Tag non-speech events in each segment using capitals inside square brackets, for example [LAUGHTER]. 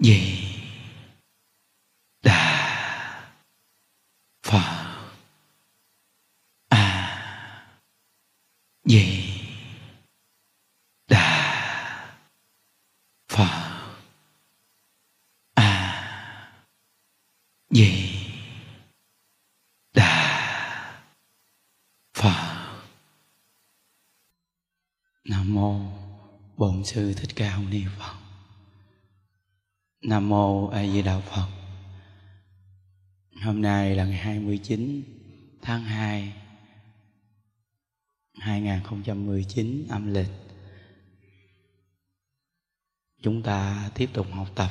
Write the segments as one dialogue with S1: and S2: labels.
S1: di đà phật a di đà phật a di đà phật nam mô bổn sư thích ca mâu ni phật nam mô a di đà phật. Hôm nay là ngày 29 tháng 2 2019 âm lịch. Chúng ta tiếp tục học tập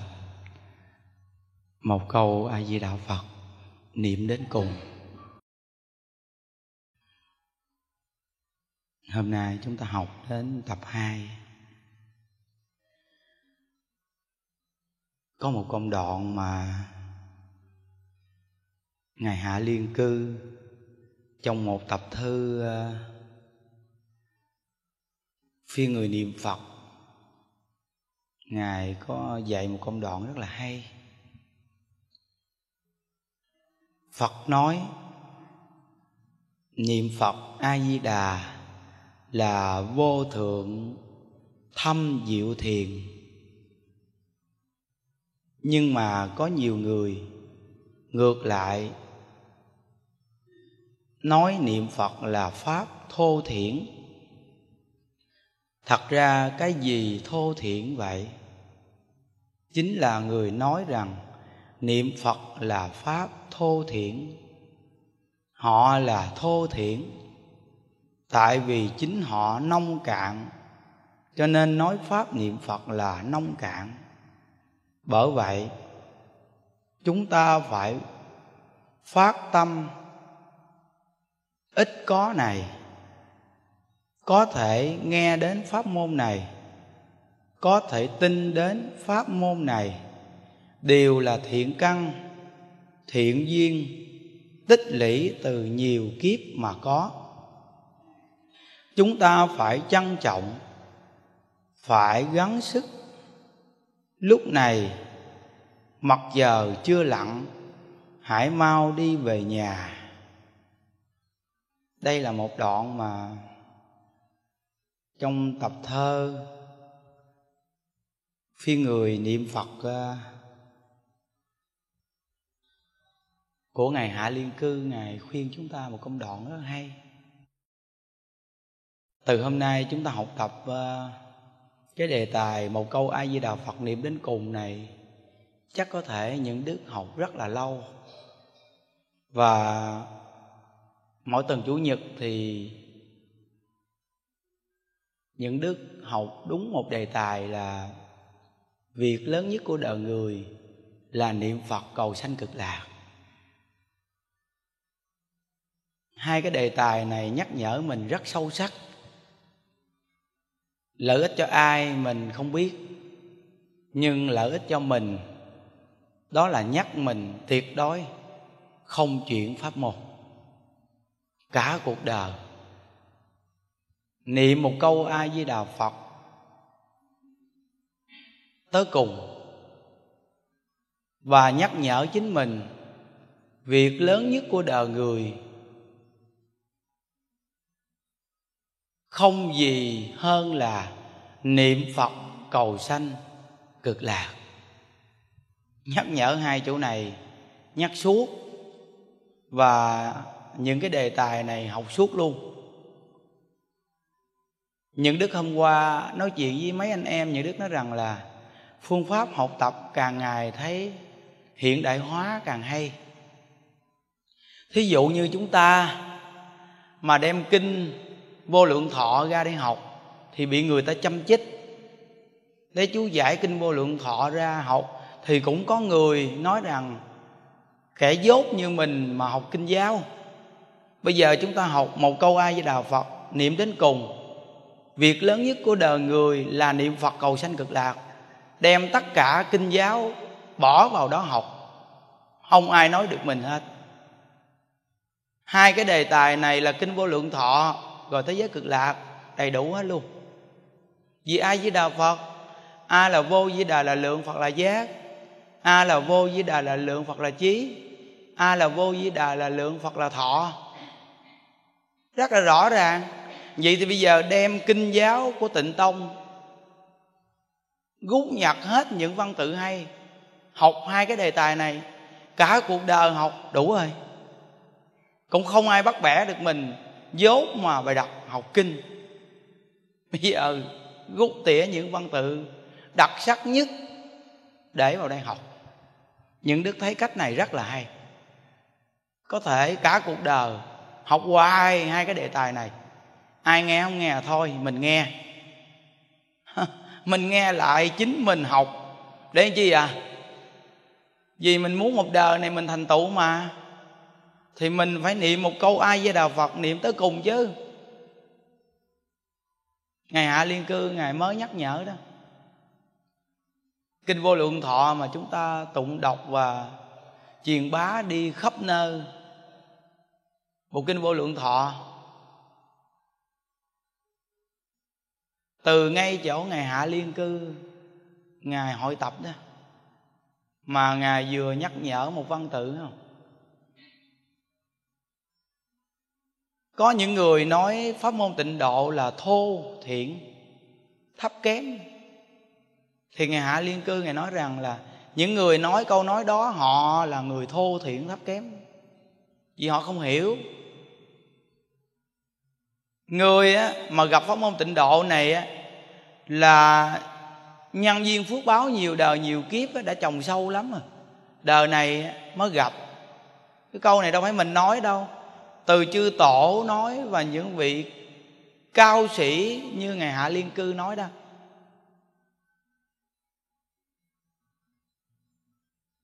S1: một câu a di đà phật, niệm đến cùng. Hôm nay chúng ta học đến tập 2 có một công đoạn mà ngài hạ liên cư trong một tập thư ờ, phi người niệm phật, ngài có dạy một công đoạn rất là hay. Phật nói, niệm phật a di đà là vô thượng thâm diệu thiền nhưng mà có nhiều người ngược lại. Nói niệm phật là pháp thô thiển. Thật ra cái gì thô thiển vậy? Chính là người nói rằng niệm phật là pháp thô thiển. Họ là thô thiển. Tại vì chính họ nông cạn. Cho nên nói pháp niệm phật là nông cạn bởi vậy, chúng ta phải phát tâm ít có này, có thể nghe đến pháp môn này, có thể tin đến pháp môn này. Đều là thiện căn, thiện duyên, tích lũy từ nhiều kiếp mà có. Chúng ta phải trân trọng, phải gắng sức lúc này, mặt giờ chưa lặn, hãy mau đi về nhà. Đây là một đoạn mà trong tập thơ phi người niệm phật à, của ngài hạ liên cư, ngài khuyên chúng ta một công đoạn rất hay. Từ hôm nay chúng ta học tập à, cái đề tài một câu a di đà phật niệm đến cùng này, chắc có thể những đức học rất là lâu. Và mỗi tuần chủ nhật thì những đức học đúng một đề tài là việc lớn nhất của đời người là niệm phật cầu sanh cực lạc. Hai cái đề tài này nhắc nhở mình rất sâu sắc lợi ích cho ai mình không biết, nhưng lợi ích cho mình, đó là nhắc mình tuyệt đối không chuyển pháp môn. Cả cuộc đời, niệm một câu a di đà phật, tới cùng và nhắc nhở chính mình, việc lớn nhất của đời người không gì hơn là niệm phật cầu sanh cực lạc. Nhắc nhở hai chỗ này, nhắc suốt và những cái đề tài này học suốt luôn. Những đức hôm qua nói chuyện với mấy anh em, những đức nói rằng là phương pháp học tập càng ngày thấy hiện đại hóa càng hay. Thí dụ như chúng ta mà đem kinh vô lượng thọ ra đi học, thì bị người ta chăm chích để chú giải kinh vô lượng thọ ra học, thì cũng có người nói rằng kẻ dốt như mình mà học kinh giáo. Bây giờ chúng ta học một câu ai với đà phật, niệm đến cùng. Việc lớn nhất của đời người là niệm phật cầu sanh cực lạc, đem tất cả kinh giáo bỏ vào đó học. Không ai nói được mình hết. Hai cái đề tài này là kinh vô lượng thọ rồi thế giới cực lạc, đầy đủ hết luôn. Vì ai với đà phật, a là vô với đà là lượng, phật là giác. A là vô với đà là lượng, phật là trí. A là vô với đà là lượng, phật là thọ. Rất là rõ ràng. Vậy thì bây giờ đem kinh giáo của tịnh tông, gút nhặt hết những văn tự hay, học hai cái đề tài này, cả cuộc đời học đủ rồi. Cũng không ai bắt bẻ được mình dốt mà bài đọc học kinh. Bây giờ rút tỉa những văn tự đặc sắc nhất để vào đây học. Những đức thấy cách này rất là hay. Có thể cả cuộc đời học hoài hai cái đề tài này. Ai nghe không nghe thôi, mình nghe. [LAUGHS] Mình nghe lại chính mình học. Để chi à? Vì mình muốn một đời này mình thành tựu mà thì mình phải niệm một câu ai với đạo phật niệm tới cùng chứ. Ngài hạ liên cư, ngài mới nhắc nhở đó. Kinh vô lượng thọ mà chúng ta tụng đọc và truyền bá đi khắp nơi. Một kinh vô lượng thọ. Từ ngay chỗ ngài hạ liên cư, ngài hội tập đó, mà ngài vừa nhắc nhở một văn tự không có những người nói pháp môn tịnh độ là thô thiện thấp kém. Thì ngài hạ liên cư ngài nói rằng là những người nói câu nói đó họ là người thô thiện thấp kém. Vì họ không hiểu. Người á, mà gặp pháp môn tịnh độ này là nhân viên phước báo nhiều đời nhiều kiếp đã trồng sâu lắm rồi đời này mới gặp. Cái câu này đâu phải mình nói đâu từ chư tổ nói và những vị cao sĩ như ngài hạ liên cư nói đó.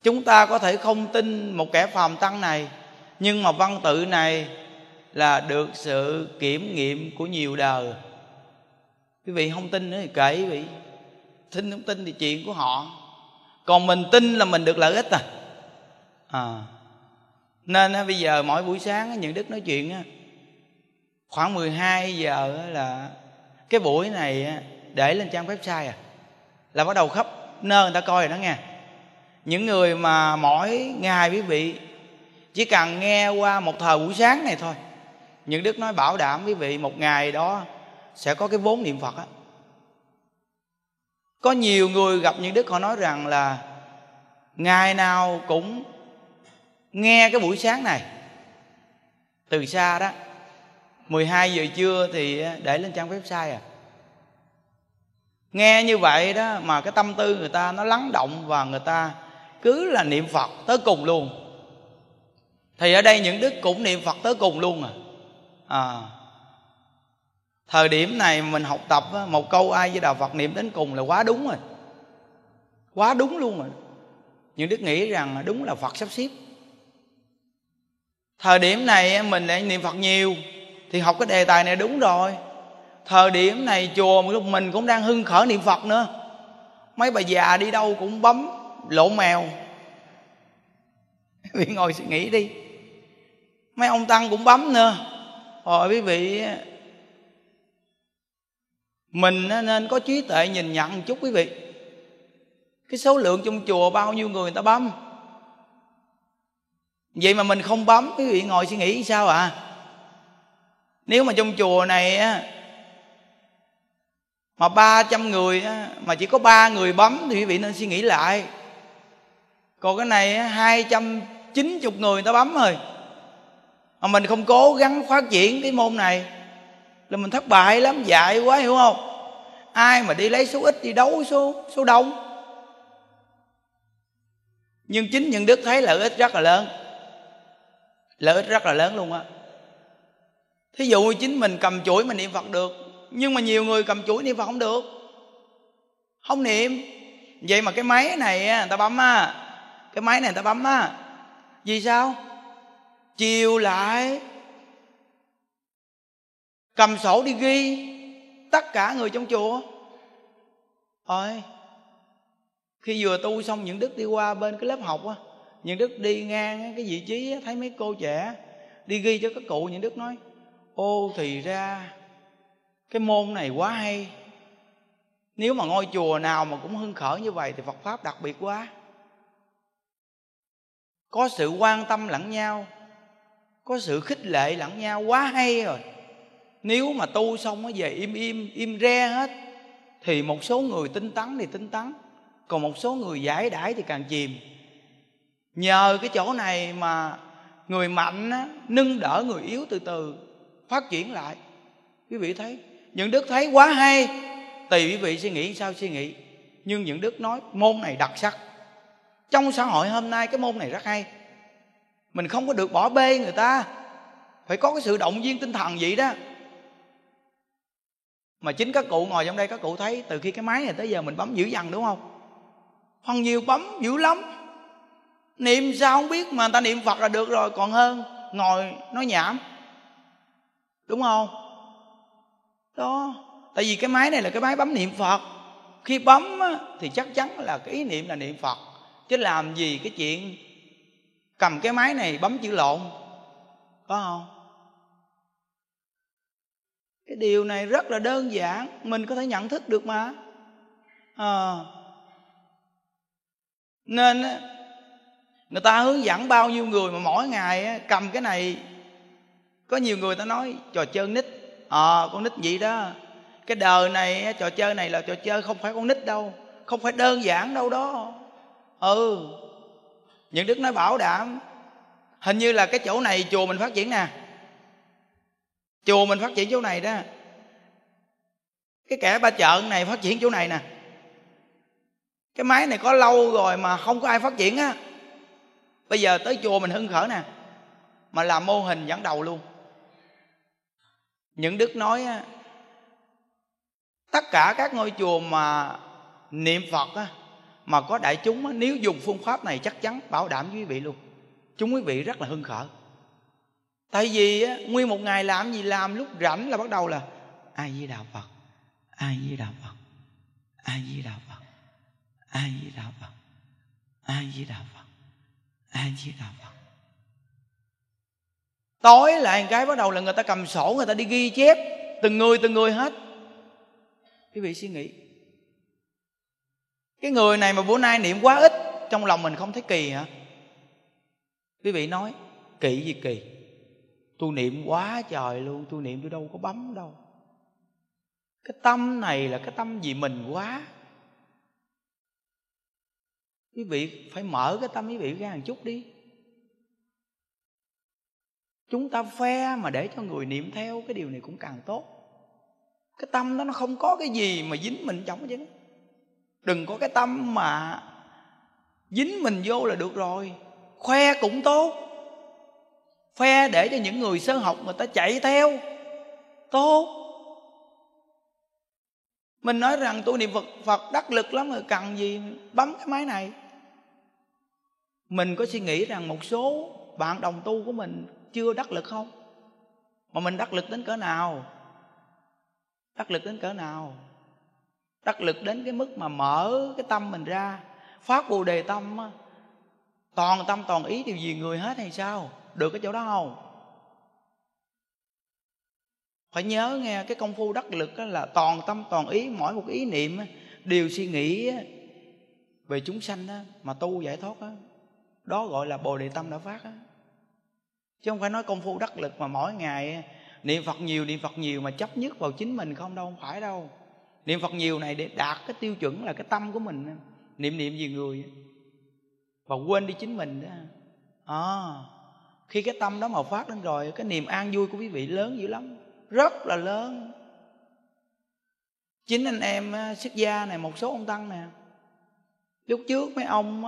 S1: Chúng ta có thể không tin một kẻ phàm tăng này, nhưng mà văn tự này là được sự kiểm nghiệm của nhiều đời. Quý vị không tin nữa thì kệ quý vị. Tin không tin thì chuyện của họ. Còn mình tin là mình được lợi ích à. À nên bây giờ mỗi buổi sáng những đức nói chuyện khoảng 12 giờ là cái buổi này để lên trang website à là bắt đầu khắp nơi người ta coi rồi đó nghe. Những người mà mỗi ngày quý vị chỉ cần nghe qua một thời buổi sáng này thôi, những đức nói bảo đảm quý vị một ngày đó sẽ có cái vốn niệm phật á. Có nhiều người gặp những đức họ nói rằng là ngày nào cũng nghe cái buổi sáng này từ xa đó 12 giờ trưa thì à, để lên trang website à. Nghe như vậy đó mà cái tâm tư người ta nó lắng động và người ta cứ là niệm phật tới cùng luôn. Thì ở đây những đức cũng niệm phật tới cùng luôn à, à. Thời điểm này mình học tập một câu ai với đạo phật niệm đến cùng là quá đúng rồi. Quá đúng luôn rồi. Những đức nghĩ rằng đúng là phật sắp xếp thời điểm này mình lại niệm phật nhiều, thì học cái đề tài này đúng rồi. Thời điểm này chùa mình cũng đang hưng khởi niệm phật nữa. Mấy bà già đi đâu cũng bấm lộ mèo. [LAUGHS] Quý vị ngồi suy nghĩ đi. Mấy ông tăng cũng bấm nữa. Rồi quý vị mình nên có trí tuệ nhìn nhận một chút quý vị. Cái số lượng trong chùa bao nhiêu người người ta bấm? Vậy mà mình không bấm quý vị ngồi suy nghĩ sao ạ à? nếu mà trong chùa này á mà 300 người á, mà chỉ có ba người bấm thì quý vị nên suy nghĩ lại. Còn cái này hai trăm chín chục người ta bấm rồi. Mà mình không cố gắng phát triển cái môn này là mình thất bại lắm dại quá hiểu không? Ai mà đi lấy số ít đi đấu số số đông. Nhưng chính những đức thấy lợi ích rất là lớn lợi ích rất là lớn luôn á. Thí dụ chính mình cầm chuỗi mình niệm phật được nhưng mà nhiều người cầm chuỗi niệm phật không được. Không niệm. Vậy mà cái máy này người ta bấm á. Cái máy này người ta bấm á. Vì sao? Chiều lại. Cầm sổ đi ghi tất cả người trong chùa. Thôi, khi vừa tu xong những đức đi qua bên cái lớp học á những đức đi ngang cái vị trí thấy mấy cô trẻ đi ghi cho các cụ, những đức nói, ô, thì ra cái môn này quá hay. Nếu mà ngôi chùa nào mà cũng hưng khởi như vậy thì phật pháp đặc biệt quá. Có sự quan tâm lẫn nhau, có sự khích lệ lẫn nhau quá hay rồi. Nếu mà tu xong nó về im im im re hết, thì một số người tinh tấn thì tinh tấn, còn một số người giải đãi thì càng chìm nhờ cái chỗ này mà người mạnh á, nâng đỡ người yếu từ từ phát triển lại. Quý vị thấy những đức thấy quá hay tùy quý vị suy nghĩ sao suy nghĩ. Nhưng những đức nói môn này đặc sắc. Trong xã hội hôm nay cái môn này rất hay. Mình không có được bỏ bê người ta. Phải có cái sự động viên tinh thần vậy đó. Mà chính các cụ ngồi trong đây các cụ thấy từ khi cái máy này tới giờ mình bấm dữ dằn đúng không? Phần nhiều bấm dữ lắm niệm sao không biết mà người ta niệm phật là được rồi. Còn hơn ngồi nói nhảm. Đúng không? Đó. Tại vì cái máy này là cái máy bấm niệm phật. Khi bấm á, thì chắc chắn là cái ý niệm là niệm phật. Chứ làm gì cái chuyện cầm cái máy này bấm chữ lộn. Có không? Cái điều này rất là đơn giản. Mình có thể nhận thức được mà. À. nên người ta hướng dẫn bao nhiêu người mà mỗi ngày cầm cái này. Có nhiều người ta nói trò chơi nít. Ờ à, con nít vậy đó. Cái đời này trò chơi này là trò chơi không phải con nít đâu không phải đơn giản đâu đó. Ừ. Những đức nói bảo đảm. Hình như là cái chỗ này chùa mình phát triển nè. Chùa mình phát triển chỗ này đó. Cái kẻ ba chợ này phát triển chỗ này nè. Cái máy này có lâu rồi mà không có ai phát triển á bây giờ tới chùa mình hưng khởi nè mà làm mô hình dẫn đầu luôn. Những đức nói á, tất cả các ngôi chùa mà niệm phật á, mà có đại chúng á, nếu dùng phương pháp này chắc chắn bảo đảm với quý vị luôn. Chúng quý vị rất là hưng khởi. Tại vì á, nguyên một ngày làm gì làm lúc rảnh là bắt đầu là ai với đạo phật ai với đạo phật ai với đạo phật ai với đạo phật ai với đạo phật a di đạo phật. Tối lại cái bắt đầu là người ta cầm sổ, người ta đi ghi chép, từng người từng người hết. Quý vị suy nghĩ. Cái người này mà bữa nay niệm quá ít, trong lòng mình không thấy kỳ hả? Quý vị nói, kỳ gì kỳ? Tôi niệm quá trời luôn, tôi niệm tôi đâu có bấm đâu. Cái tâm này là cái tâm vì mình quá quý vị phải mở cái tâm quý vị ra một chút đi. Chúng ta phe mà để cho người niệm theo, cái điều này cũng càng tốt. Cái tâm đó nó không có cái gì mà dính mình trong chứ đừng có cái tâm mà dính mình vô là được rồi. Khoe cũng tốt. Khoe để cho những người sơ học người ta chạy theo. Tốt. Mình nói rằng tôi niệm phật phật đắc lực lắm rồi, cần gì bấm cái máy này? Mình có suy nghĩ rằng một số bạn đồng tu của mình chưa đắc lực không? Mà mình đắc lực đến cỡ nào? Đắc lực đến cỡ nào? Đắc lực đến cái mức mà mở cái tâm mình ra phát bồ đề tâm toàn tâm toàn ý điều gì người hết hay sao? Được cái chỗ đó không? Phải nhớ nghe cái công phu đắc lực là toàn tâm toàn ý mỗi một ý niệm đều suy nghĩ về chúng sanh đó, mà tu giải thoát đó, đó gọi là bồ đề tâm đã phát á. Chứ không phải nói công phu đắc lực mà mỗi ngày niệm phật nhiều niệm phật nhiều mà chấp nhất vào chính mình không đâu không phải đâu. Niệm phật nhiều này để đạt cái tiêu chuẩn là cái tâm của mình niệm niệm gì người và quên đi chính mình đó. À, khi cái tâm đó mà phát lên rồi cái niềm an vui của quý vị lớn dữ lắm. Rất là lớn. Chính anh em xuất gia này một số ông tăng nè. Lúc trước mấy ông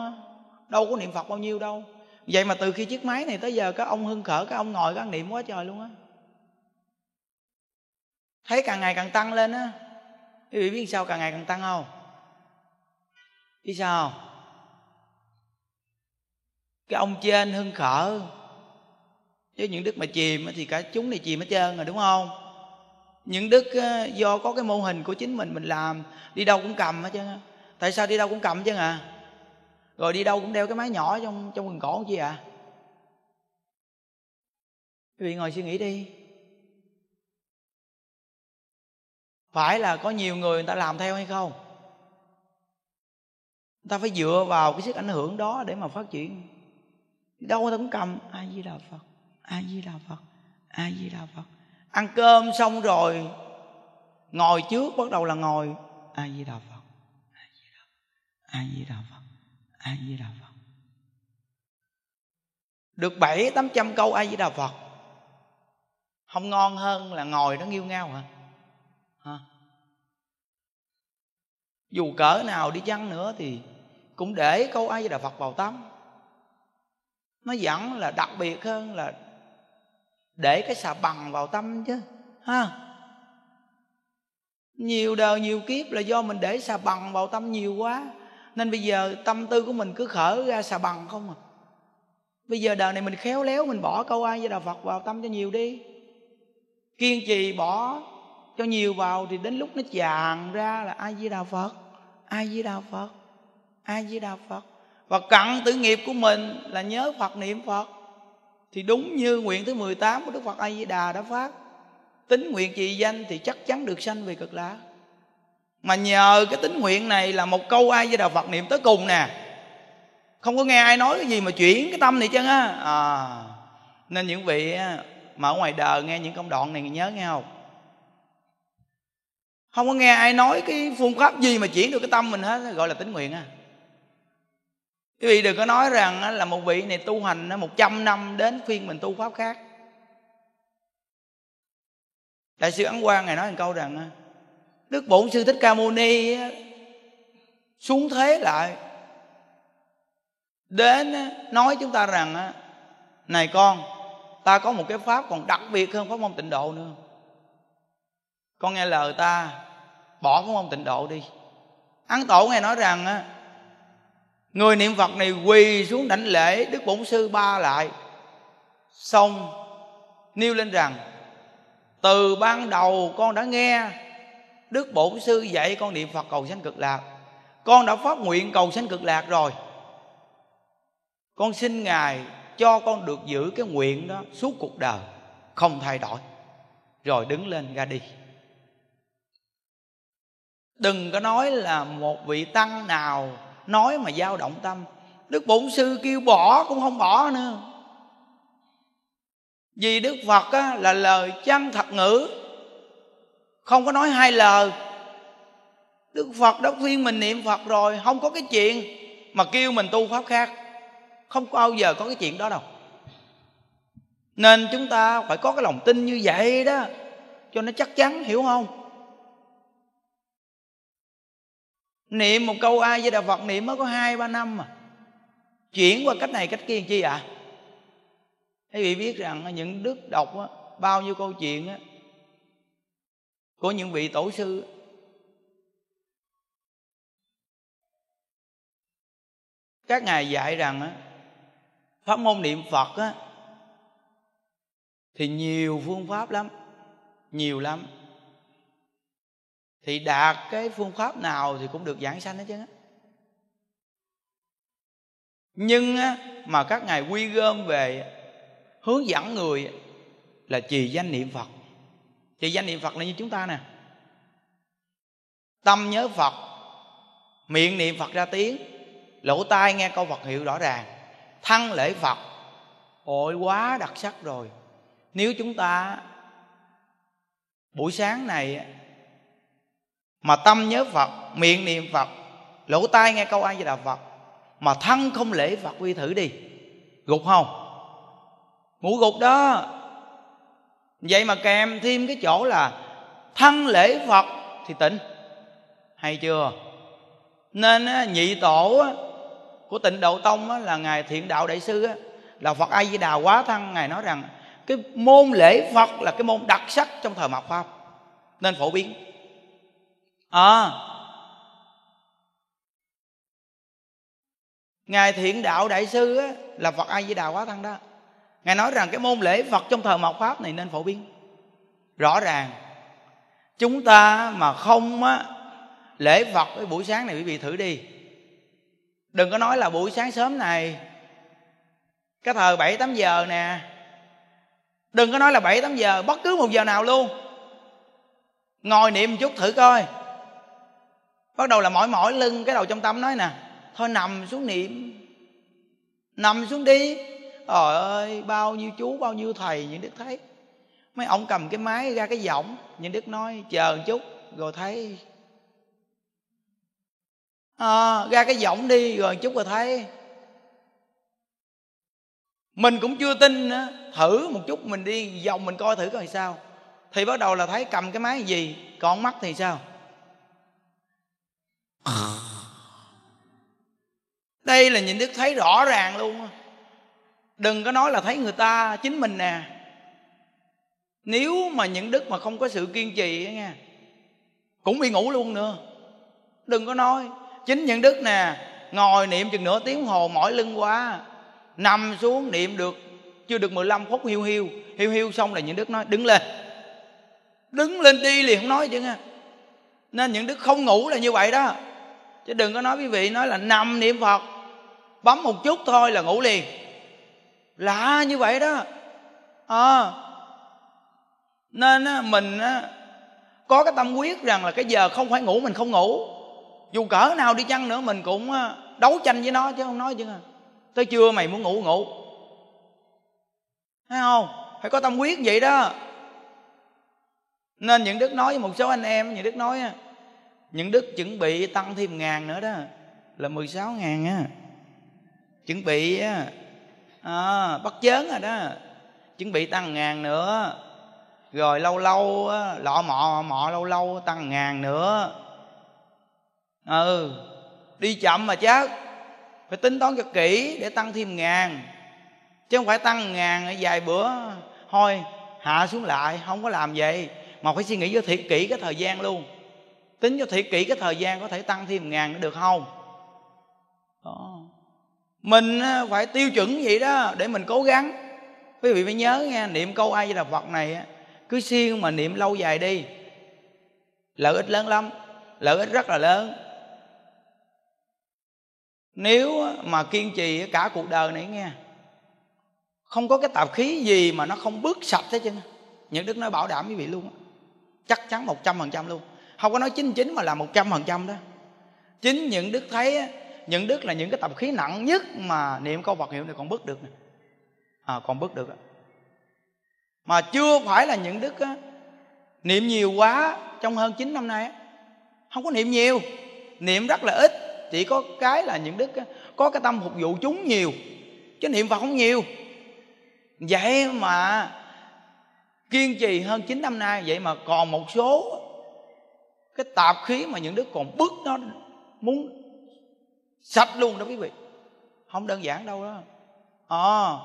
S1: đâu có niệm phật bao nhiêu đâu. Vậy mà từ khi chiếc máy này tới giờ các ông hưng khởi các ông ngồi các ông niệm quá trời luôn á. Thấy càng ngày càng tăng lên á. Quý vị biết sao càng ngày càng tăng không? Biết sao không? Cái ông trên hưng khởi. Chứ những đức mà chìm thì cả chúng này chìm hết trơn rồi, đúng không? Những đức do có cái mô hình của chính mình mình làm, đi đâu cũng cầm hết trơn tại sao đi đâu cũng cầm chứ à? Rồi đi đâu cũng đeo cái máy nhỏ trong trong quần cổ chi à? Quý vị ngồi suy nghĩ đi. Phải là có nhiều người người ta làm theo hay không? Người ta phải dựa vào cái sức ảnh hưởng đó để mà phát triển. Đâu ta cũng cầm. A di đà phật a di đà phật a di đà phật ăn cơm xong rồi, ngồi trước, bắt đầu là ngồi. A di đà phật a di đà phật a di đà phật được bảy tám trăm câu a di đà phật. Không ngon hơn là ngồi đó nghiêu ngao hả? Hả? Dù cỡ nào đi chăng nữa thì cũng để câu a di đà phật vào tâm nó vẫn là đặc biệt hơn là để cái xà bằng vào tâm chứ, ha? Nhiều đời nhiều kiếp là do mình để xà bằng vào tâm nhiều quá nên bây giờ tâm tư của mình cứ khở ra xà bằng không à. Bây giờ đời này mình khéo léo mình bỏ câu ai với đạo phật vào tâm cho nhiều đi. Kiên trì bỏ cho nhiều vào thì đến lúc nó tràn ra là ai với đạo phật ai với đạo phật ai với đạo phật. Và cặn tử nghiệp của mình là nhớ phật niệm phật. Thì đúng như nguyện thứ 18 của Đức Phật A Di Đà đã phát. Tính nguyện trì danh thì chắc chắn được sanh về cực lạc mà nhờ cái tính nguyện này là một câu ai với đạo phật niệm tới cùng nè. Không có nghe ai nói cái gì mà chuyển cái tâm này chân á. À, nên những vị mà ở ngoài đời nghe những công đoạn này nhớ nghe không? Không có nghe ai nói cái phương pháp gì mà chuyển được cái tâm mình hết gọi là tính nguyện á. Quý vị đừng có nói rằng là một vị này tu hành một trăm năm đến phiên mình tu pháp khác. Đại sư ấn quang ngày nói một câu rằng đức bổn sư thích ca mâu ni xuống thế lại, đến nói chúng ta rằng này con, ta có một cái pháp còn đặc biệt hơn pháp môn tịnh độ nữa. Con nghe lời ta, bỏ pháp môn tịnh độ đi. Ấn tổ nghe nói rằng người niệm phật này quỳ xuống đảnh lễ đức bổn sư ba lại. Xong, nêu lên rằng, từ ban đầu con đã nghe đức bổn sư dạy con niệm phật cầu sanh cực lạc. Con đã phát nguyện cầu sanh cực lạc rồi. Con xin ngài cho con được giữ cái nguyện đó suốt cuộc đời không thay đổi. Rồi đứng lên ra đi. Đừng có nói là một vị tăng nào nói mà dao động tâm. Đức bổn sư kêu bỏ cũng không bỏ nữa. Vì đức phật á, là lời chân thật ngữ không có nói hai lời. Đức phật đã khuyên mình niệm phật rồi không có cái chuyện mà kêu mình tu pháp khác. Không có bao giờ có cái chuyện đó đâu. Nên chúng ta phải có cái lòng tin như vậy đó cho nó chắc chắn hiểu không? Niệm một câu ai với đạo phật niệm mới có hai ba năm mà. Chuyển qua cách này cách kia chi ạ? À? quý vị biết rằng những đức đọc á, bao nhiêu câu chuyện á, của những vị tổ sư các ngài dạy rằng pháp môn niệm phật thì nhiều phương pháp lắm, nhiều lắm. Thì đạt cái phương pháp nào thì cũng được giảng sanh hết chứ nhưng mà các ngài quy gom về hướng dẫn người là trì danh niệm phật thì danh niệm phật là như chúng ta nè. Tâm nhớ phật, miệng niệm phật ra tiếng, lỗ tai nghe câu phật hiệu rõ ràng. Thân lễ phật ôi quá đặc sắc rồi. Nếu chúng ta buổi sáng này mà tâm nhớ phật, miệng niệm phật, lỗ tai nghe câu ai di đà phật, mà thân không lễ phật quy thử đi. Gục không? Ngủ gục đó vậy mà kèm thêm cái chỗ là thân lễ phật thì tịnh hay chưa? Nên nhị tổ của tịnh độ tông là ngài thiện đạo đại sư là phật a di đà quá thân. Ngài nói rằng cái môn lễ phật là cái môn đặc sắc trong thời mạt pháp, nên phổ biến. À ngài thiện đạo đại sư là phật a di đà quá thân đó ngài nói rằng cái môn lễ phật trong thời mạt pháp này nên phổ biến. Rõ ràng chúng ta mà không á, lễ phật cái buổi sáng này quý vị thử đi. Đừng có nói là buổi sáng sớm này cái thời bảy tám giờ nè. Đừng có nói là bảy tám giờ bất cứ một giờ nào luôn. Ngồi niệm một chút thử coi. Bắt đầu là mỏi mỏi lưng cái đầu trong tâm nói nè thôi nằm xuống niệm nằm xuống đi trời ơi bao nhiêu chú bao nhiêu thầy những đức thấy. Mấy ông cầm cái máy ra cái giọng những đức nói chờ một chút. Rồi thấy à, ra cái giọng đi. Rồi một chút rồi thấy mình cũng chưa tin nữa. Thử một chút mình đi vòng mình coi thử coi sao. Thì bắt đầu là thấy cầm cái máy gì còn mắt thì sao? Đây là nhìn đức thấy rõ ràng luôn đừng có nói là thấy người ta chính mình nè. Nếu mà những đức mà không có sự kiên trì á nha, cũng bị ngủ luôn nữa. Đừng có nói. Chính những đức nè, ngồi niệm chừng nửa tiếng hồ mỏi lưng quá, nằm xuống niệm được chưa được 15 phút hiu hiu. Hiu hiu xong là những đức nói, đứng lên. Đứng lên đi liền không nói chứ nha. Nên những đức không ngủ là như vậy đó. Chứ đừng có nói quý vị nói là nằm niệm phật, bấm một chút thôi là ngủ liền lạ như vậy đó. À, nên á, mình á, có cái tâm quyết rằng là cái giờ không phải ngủ mình không ngủ. Dù cỡ nào đi chăng nữa mình cũng đấu tranh với nó chứ không nói chứ. Tới trưa mày muốn ngủ ngủ. Thấy không? Phải có tâm quyết vậy đó. Nên những đức nói với một số anh em những đức nói những đức chuẩn bị tăng thêm ngàn nữa đó là 16 ngàn á. Chuẩn bị á à, bắt chớn rồi đó. Chuẩn bị tăng ngàn nữa. Rồi lâu lâu á, lọ mọ mọ lâu lâu tăng ngàn nữa. Ừ đi chậm mà chết. Phải tính toán cho kỹ để tăng thêm ngàn. Chứ không phải tăng ngàn vài bữa. Thôi hạ xuống lại không có làm vậy. Mà phải suy nghĩ cho thiệt kỹ cái thời gian luôn. Tính cho thiệt kỹ cái thời gian có thể tăng thêm ngàn nữa được không? Đó mình ờ, phải tiêu chuẩn vậy đó, để mình cố gắng. Quý vị phải nhớ nha, niệm câu ai là phật này cứ siêng mà niệm lâu dài đi, lợi ích lớn lắm, lợi ích rất là lớn. Nếu mà kiên trì cả cuộc đời này nghe không có cái tạp khí gì mà nó không bước sạch hết chứ những đức nói bảo đảm quý vị luôn chắc chắn một trăm phần trăm luôn. Không có nói chín chín mà là một trăm phần trăm đó. Chính những đức thấy những đức là những cái tập khí nặng nhất mà niệm câu Phật hiệu này còn bước được này. à, còn bước được mà chưa phải là những đức á, niệm nhiều quá trong hơn 9 năm nay á. không có niệm nhiều niệm rất là ít chỉ có cái là những đức á, có cái tâm phục vụ chúng nhiều chứ niệm Phật không nhiều vậy mà kiên trì hơn 9 năm nay vậy mà còn một số cái tạp khí mà những đức còn bức nó muốn sạch luôn đó quý vị. Không đơn giản đâu đó. À,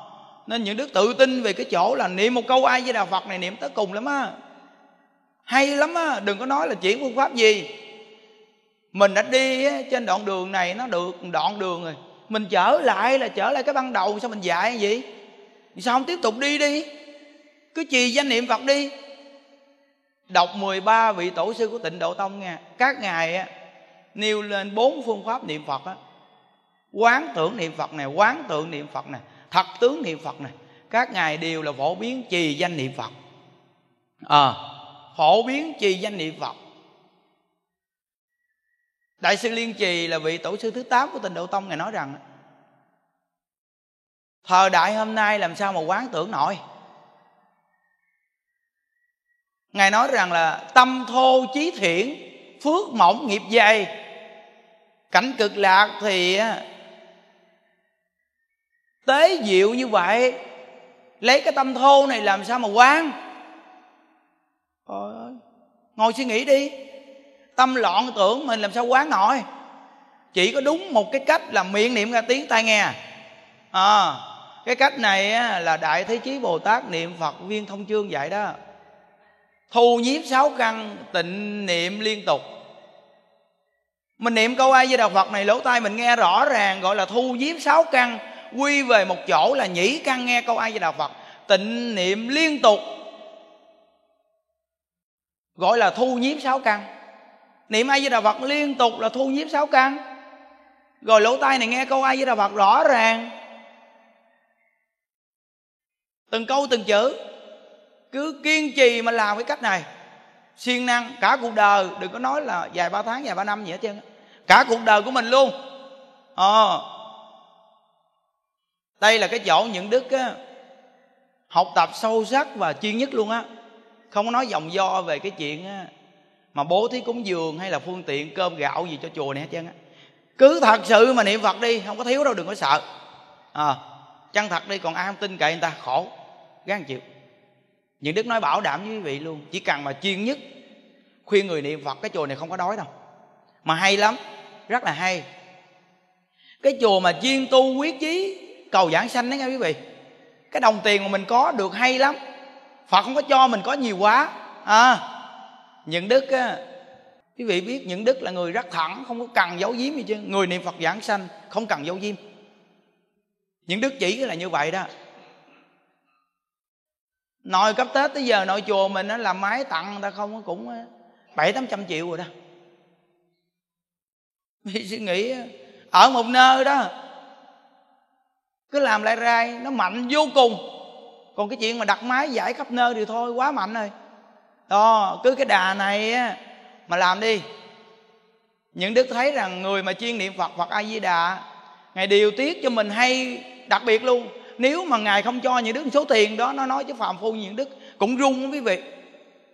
S1: nên những đức tự tin về cái chỗ là niệm một câu ai với đạo phật này niệm tới cùng lắm á. Hay lắm á đừng có nói là chuyển phương pháp gì. Mình đã đi trên đoạn đường này nó được đoạn đường rồi. Mình trở lại là trở lại cái ban đầu sao mình dạy vậy? Sao không tiếp tục đi đi? Cứ trì danh niệm phật đi. Đọc 13 vị tổ sư của tịnh độ tông nha. Các ngài á, nêu lên bốn phương pháp niệm phật á quán tưởng niệm phật này quán tượng niệm phật này thật tướng niệm phật này. Các ngài đều là phổ biến trì danh niệm phật. À, phổ biến trì danh niệm phật. Đại sư liên trì là vị tổ sư thứ 8 của tịnh độ tông ngài nói rằng thời đại hôm nay làm sao mà quán tưởng nổi? Ngài nói rằng là tâm thô chí thiện phước mỏng nghiệp dày. Cảnh cực lạc thì tế diệu như vậy lấy cái tâm thô này làm sao mà quán? Ơi, ngồi suy nghĩ đi. Tâm loạn tưởng mình làm sao quán nổi chỉ có đúng một cái cách là miệng niệm ra tiếng tai nghe. À, cái cách này là đại thế chí bồ tát niệm phật viên thông chương dạy đó. Thu nhiếp sáu căn tịnh niệm liên tục. Mình niệm câu ai với đạo phật này lỗ tai mình nghe rõ ràng gọi là thu nhiếp sáu căn quy về một chỗ là nhĩ căn nghe câu ai với đạo phật, tịnh niệm liên tục, gọi là thu nhiếp sáu căn. Niệm ai với đạo phật liên tục là thu nhiếp sáu căn. Rồi lỗ tai này nghe câu ai với đạo phật rõ ràng. Từng câu từng chữ, cứ kiên trì mà làm cái cách này. Siêng năng, cả cuộc đời, đừng có nói là vài ba tháng vài ba năm gì hết trơn cả cuộc đời của mình luôn. Ờ đây là cái chỗ những đức á, học tập sâu sắc và chuyên nhất luôn á. Không có nói dòng do về cái chuyện á, mà bố thí cúng dường hay là phương tiện cơm gạo gì cho chùa này hết trơn á. Cứ thật sự mà niệm phật đi không có thiếu đâu đừng có sợ. À, chân thật đi còn ai không tin cậy người ta khổ gán chịu. Những đức nói bảo đảm với quý vị luôn chỉ cần mà chuyên nhất khuyên người niệm phật cái chùa này không có đói đâu. Mà hay lắm rất là hay. Cái chùa mà chuyên tu quyết chí cầu giảng sanh đấy nghe quý vị. Cái đồng tiền mà mình có được hay lắm. Phật không có cho mình có nhiều quá. À những đức á, quý vị biết những đức là người rất thẳng, không có cần giấu giếm gì chứ. Người niệm phật giảng sanh, không cần giấu giếm. Những đức chỉ là như vậy đó. Nội cấp tết tới giờ nội chùa mình nó làm máy tặng người ta không cũng bảy tám trăm triệu rồi đó. Vì suy nghĩ ở một nơi đó cứ làm lại rai, nó mạnh vô cùng. Còn cái chuyện mà đặt máy giải khắp nơi thì thôi, quá mạnh rồi. Đó, cứ cái đà này á, mà làm đi. Những đức thấy rằng người mà chuyên niệm phật phật a di đà ngài điều tiết cho mình hay đặc biệt luôn. Nếu mà ngài không cho những đức số tiền đó, nó nói chứ phạm phu những đức cũng rung quý vị.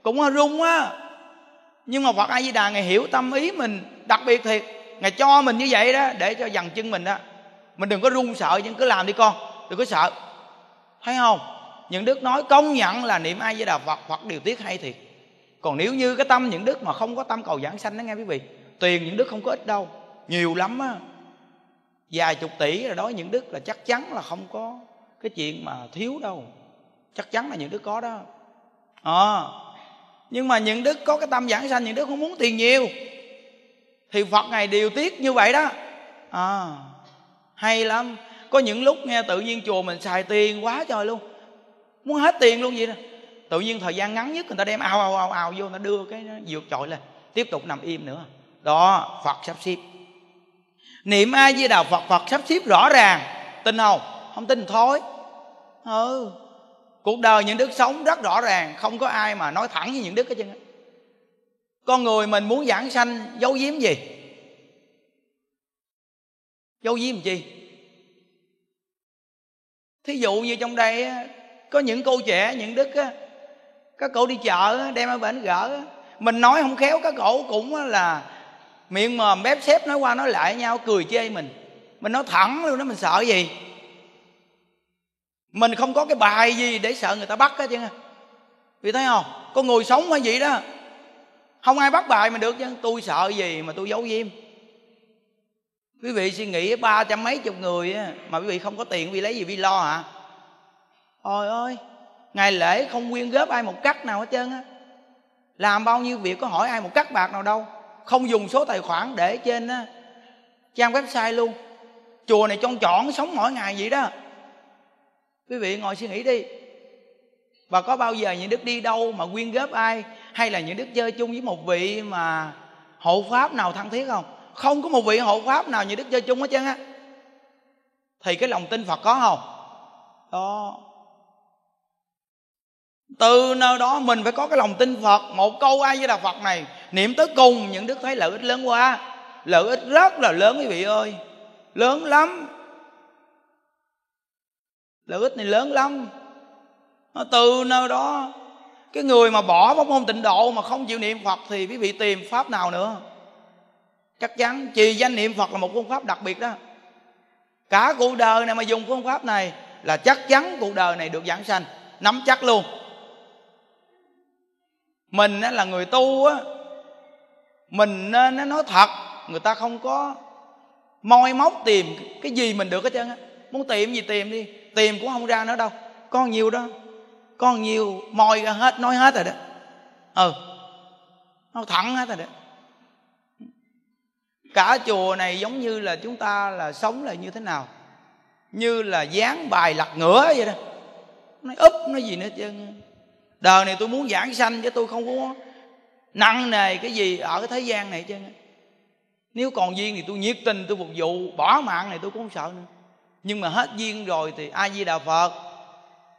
S1: Cũng rung á. Nhưng mà phật a di đà ngài hiểu tâm ý mình đặc biệt thiệt. Ngài cho mình như vậy đó, để cho dằn chân mình đó mình đừng có run sợ nhưng cứ làm đi con. Đừng có sợ. Thấy không? Những đức nói công nhận là niệm ai với đà phật phật điều tiết hay thiệt. Còn nếu như cái tâm những đức mà không có tâm cầu giảng sanh đó nghe quý vị tiền những đức không có ít đâu. Nhiều lắm á. Vài chục tỷ rồi đó những đức là chắc chắn là không có cái chuyện mà thiếu đâu. Chắc chắn là những đức có đó. À, nhưng mà những đức có cái tâm giảng sanh những đức không muốn tiền nhiều. Thì phật ngày điều tiết như vậy đó. À, hay lắm. Có những lúc nghe tự nhiên chùa mình xài tiền quá trời luôn. Muốn hết tiền luôn vậy đó. Tự nhiên thời gian ngắn nhất người ta đem ao ao ao ao vô, người ta đưa cái nó vượt trội lên. Tiếp tục nằm im nữa. Đó, phật sắp xếp. Niệm a di đà phật phật sắp xếp rõ ràng. Tin không? Không tin thôi. Ừ. Cuộc đời những đức sống rất rõ ràng. Không có ai mà nói thẳng với những đức hết trơn con người mình muốn giảng sanh, giấu giếm gì? Giấu giếm chi? Thí dụ như trong đây có những cô trẻ, những đức các cậu đi chợ đem ở bển gỡ mình nói không khéo, các cậu cũng là miệng mồm bếp xếp nói qua nói lại nhau, cười chê mình. Mình nói thẳng luôn đó, mình sợ gì? Mình không có cái bài gì để sợ người ta bắt hết chứ. Vì thấy không? Con người sống hay vậy đó. Không ai bắt bài mình được chứ. Tôi sợ gì mà tôi giấu diêm quý vị suy nghĩ ba trăm mấy chục người mà quý vị không có tiền quý vị lấy gì? Vi lo hả? Ôi ơi ngày lễ không quyên góp ai một cắt nào hết trơn á. Làm bao nhiêu việc có hỏi ai một cắt bạc nào đâu. Không dùng số tài khoản để trên á, trang website luôn. Chùa này trông chọn sống mỗi ngày vậy đó. Quý vị ngồi suy nghĩ đi. Và có bao giờ những đức đi đâu mà quyên góp ai? Hay là những đức chơi chung với một vị mà hộ pháp nào thân thiết không? Không có một vị hộ pháp nào như đức chơi chung hết trơn á. Thì cái lòng tin phật có không? Đó từ nơi đó mình phải có cái lòng tin phật. Một câu ai với đà phật này, niệm tới cùng những đức thấy lợi ích lớn quá. Lợi ích rất là lớn quý vị ơi. Lớn lắm. Lợi ích này lớn lắm. Từ nơi đó, cái người mà bỏ pháp môn tịnh độ mà không chịu niệm phật thì quý vị tìm pháp nào nữa? Chắc chắn trì danh niệm phật là một phương pháp đặc biệt đó. Cả cuộc đời này mà dùng phương pháp này là chắc chắn cuộc đời này được giảng sanh. Nắm chắc luôn. Mình là người tu á, mình nên nói thật, người ta không có moi móc tìm cái gì mình được hết trơn á. Muốn tìm gì tìm đi, tìm cũng không ra nữa đâu. Con nhiều đó con nhiều moi ra hết, nói hết rồi đó. Ừ nó thẳng hết rồi đó cả chùa này giống như là chúng ta là sống là như thế nào? Như là dán bài lặt ngửa vậy đó. Nó úp nó gì nữa chứ đời này tôi muốn giảng sanh chứ tôi không có nặng nề cái gì ở cái thế gian này chứ nếu còn duyên thì tôi nhiệt tình tôi phục vụ, bỏ mạng này tôi cũng không sợ nữa. Nhưng mà hết duyên rồi thì a di đà phật,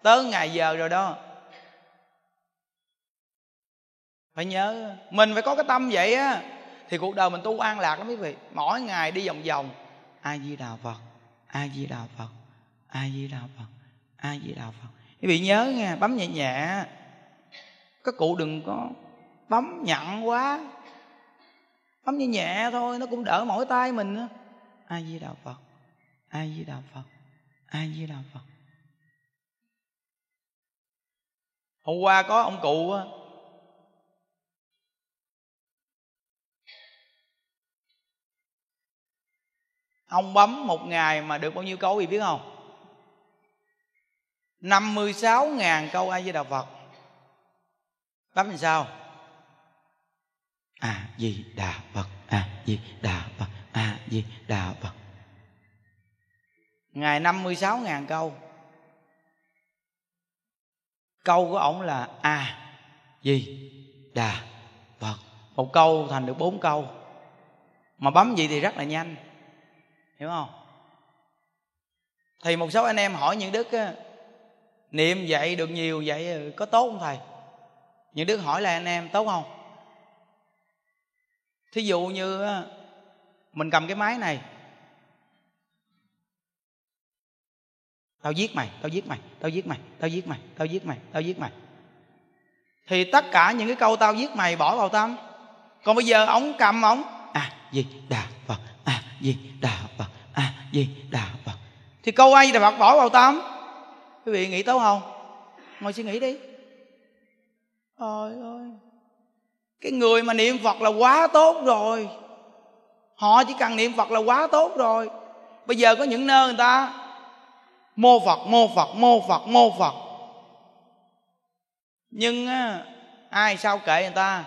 S1: tới ngày giờ rồi đó. Phải nhớ, mình phải có cái tâm vậy á thì cuộc đời mình tu an lạc lắm quý vị. Mỗi ngày đi vòng vòng. A di đà phật a di đà phật a di đà phật a di đà phật. Quý vị nhớ nha bấm nhẹ nhẹ. Các cụ đừng có bấm nhặn quá. Bấm nhẹ nhẹ thôi, nó cũng đỡ mỏi tay mình a di đà phật a di đà phật a di đà phật. Hôm qua có ông cụ ông bấm một ngày mà được bao nhiêu câu gì biết không? 56.000 câu A Di Đà Phật. Bấm làm sao? A Di Đà Phật, A Di Đà Phật, A Di Đà Phật. Ngày 56.000 câu. Câu của ổng là A Di Đà Phật. Một câu thành được bốn câu. Mà bấm gì thì rất là nhanh. Hiểu không? Thì một số anh em hỏi những đức á, Niệm dạy được nhiều vậy có tốt không thầy? Những đức hỏi là anh em tốt không? Thí dụ như Mình cầm cái máy này Tao giết mày, tao giết mày, tao giết mày, tao giết mày, tao giết mày, tao giết mày. Thì tất cả những cái câu tao giết mày bỏ vào tâm. Còn bây giờ ống cầm ống À gì đà Phật À gì đà Phật di đà Phật. Thì câu ai đà Phật bỏ vào tâm. Quý vị nghĩ tốt không? Ngồi suy nghĩ đi. Trời ơi. Cái người mà niệm phật là quá tốt rồi. Họ chỉ cần niệm phật là quá tốt rồi. Bây giờ có những nơi người ta mô phật mô phật mô phật mô phật. Nhưng á, ai sao kệ người ta?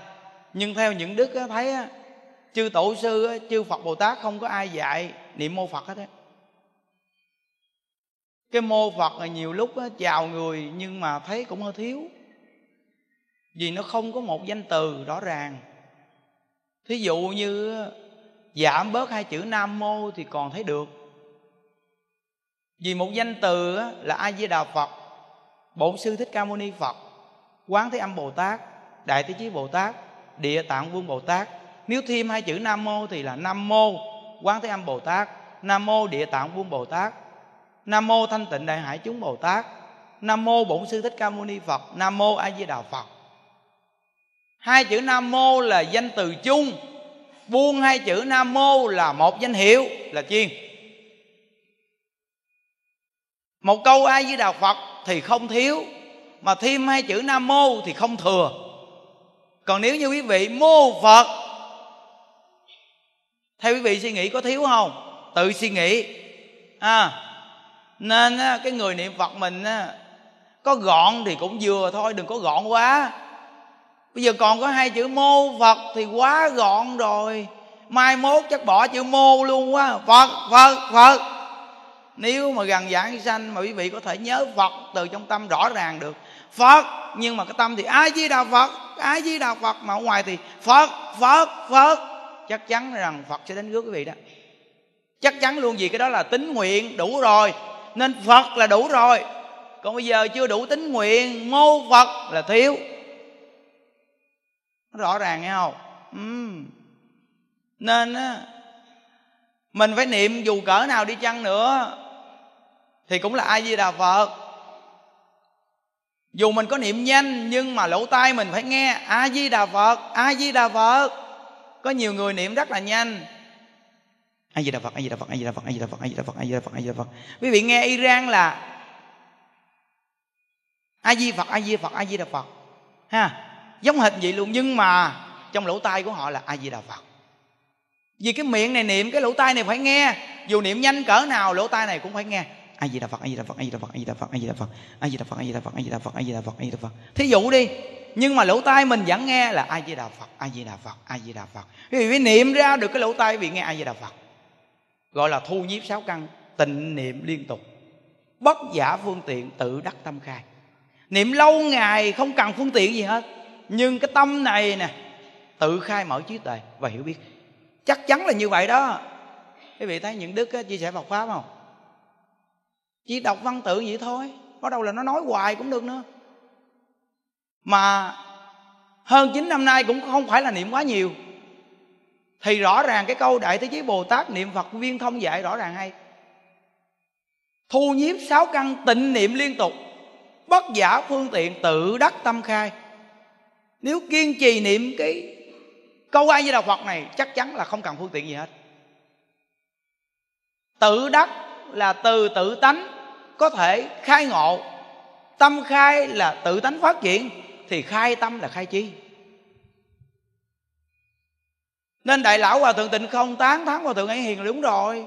S1: Nhưng theo những đức á, thấy á, chư tổ sư á, chư phật bồ tát không có ai dạy niệm mô phật hết á. Cái mô phật là nhiều lúc á, chào người nhưng mà thấy cũng hơi thiếu. Vì nó không có một danh từ rõ ràng. Thí dụ như giảm bớt hai chữ nam mô thì còn thấy được. Vì một danh từ là a di đà phật bổn sư thích ca mâu ni phật quán thế âm bồ tát đại thế chí bồ tát địa tạng vương bồ tát nếu thêm hai chữ nam mô thì là nam mô quán thế âm bồ tát, nam mô địa tạng vương bồ tát, nam mô thanh tịnh đại hải chúng bồ tát, nam mô bổn sư thích ca mâu ni phật, nam mô a di đà phật. Hai chữ nam mô là danh từ chung buông hai chữ nam mô là một danh hiệu, là chiên. Một câu a di đà phật thì không thiếu, mà thêm hai chữ nam mô thì không thừa. Còn nếu như quý vị mô phật theo quý vị suy nghĩ có thiếu không? Tự suy nghĩ. À nên cái người niệm phật mình có gọn thì cũng vừa thôi, đừng có gọn quá. Bây giờ còn có hai chữ mô phật thì quá gọn rồi. Mai mốt chắc bỏ chữ mô luôn quá. Phật phật phật. Nếu mà gần giảng sanh mà quý vị có thể nhớ phật từ trong tâm rõ ràng được. Phật, nhưng mà cái tâm thì ai di đà phật? Ai di đà phật? Mà ở ngoài thì phật phật phật chắc chắn rằng phật sẽ đến rước quý vị đó. Chắc chắn luôn vì cái đó là tính nguyện đủ rồi. Nên phật là đủ rồi. Còn bây giờ chưa đủ tính nguyện mô phật là thiếu. Rõ ràng nghe không? Uhm. nên á, mình phải niệm dù cỡ nào đi chăng nữa, thì cũng là a di đà phật. Dù mình có niệm nhanh, nhưng mà lỗ tai mình phải nghe a di đà phật a di đà phật có nhiều người niệm rất là nhanh. A di đà phật a di đà phật a di đà phật a di đà phật a di đà phật a di đà phật a di đà phật. Quý vị nghe iran là a di phật a di phật a di đà phật. Ha giống hệt vậy luôn nhưng mà trong lỗ tai của họ là a di đà phật. Vì cái miệng này niệm cái lỗ tai này phải nghe. Dù niệm nhanh cỡ nào lỗ tai này cũng phải nghe a di đà phật a di đà phật a di đà phật a di đà phật a di đà phật a di đà phật a di đà phật a di đà phật a di đà phật a di đà phật thí dụ đi nhưng mà lỗ tai mình vẫn nghe là a di đà phật a di đà phật a di đà phật quý vị niệm ra được cái lỗ tai vì nghe a di đà phật gọi là thu nhiếp sáu căn tịnh niệm liên tục bất giả phương tiện tự đắc tâm khai niệm lâu ngày không cần phương tiện gì hết nhưng cái tâm này nè tự khai mở trí tuệ và hiểu biết chắc chắn là như vậy đó quý vị thấy những đức chia sẻ Phật pháp không chỉ đọc văn tự vậy thôi. Bắt đầu là nó nói hoài cũng được nữa. Mà hơn 9 năm nay cũng không phải là niệm quá nhiều. Thì rõ ràng cái câu đại thế chí bồ tát niệm phật viên thông dạy rõ ràng hay. Thu nhiếp sáu căn tịnh niệm liên tục. Bất giả phương tiện tự đắc tâm khai. Nếu kiên trì niệm cái câu ai với đạo phật này, chắc chắn là không cần phương tiện gì hết. Tự đắc là từ tự tánh có thể khai ngộ. Tâm khai là tự tánh phát triển thì khai tâm là khai chi. Nên đại lão hòa thượng tịnh không tán thán hòa thượng ấy hiền là đúng rồi.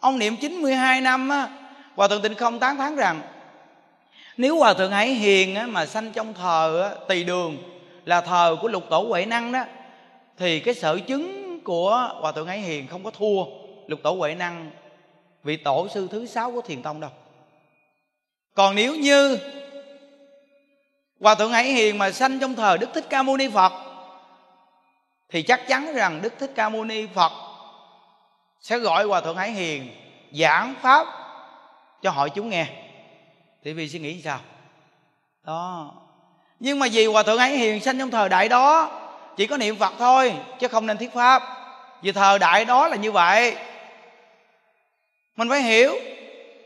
S1: Ông niệm 92 năm á hòa thượng tịnh không tán thán rằng nếu hòa thượng ấy hiền á, mà sanh trong thờ á, tỳ đường là thờ của lục tổ huệ năng đó thì cái sở chứng của hòa thượng ấy hiền không có thua lục tổ huệ năng vị tổ sư thứ sáu của thiền tông đâu. Còn nếu như hòa thượng hải hiền mà sanh trong thời đức thích ca mâu ni phật, thì chắc chắn rằng đức thích ca mâu ni phật sẽ gọi hòa thượng hải hiền giảng pháp cho hội chúng nghe. Thì vì suy nghĩ sao? Đó. Nhưng mà vì hòa thượng hải hiền sanh trong thời đại đó, chỉ có niệm phật thôi, chứ không nên thuyết pháp. Vì thời đại đó là như vậy mình phải hiểu,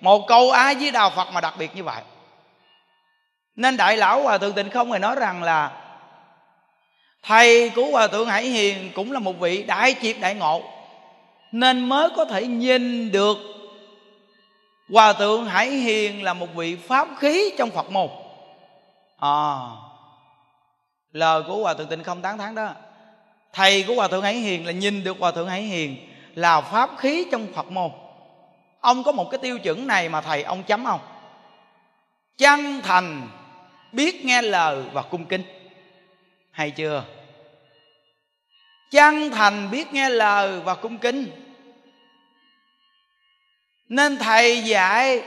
S1: một câu ai với đạo phật mà đặc biệt như vậy. Nên đại lão hòa thượng tịnh không hề nói rằng là, thầy của hòa thượng hải hiền cũng là một vị đại triệt đại ngộ, nên mới có thể nhìn được hòa thượng hải hiền là một vị pháp khí trong phật môn. À lời của hòa thượng tịnh không tán thán đó. Thầy của hòa thượng hải hiền là nhìn được hòa thượng hải hiền là pháp khí trong phật môn ông có một cái tiêu chuẩn này mà thầy ông chấm không? chân thành, biết nghe lời và cung kính. Hay chưa? Chân thành, biết nghe lời và cung kính. Nên thầy dạy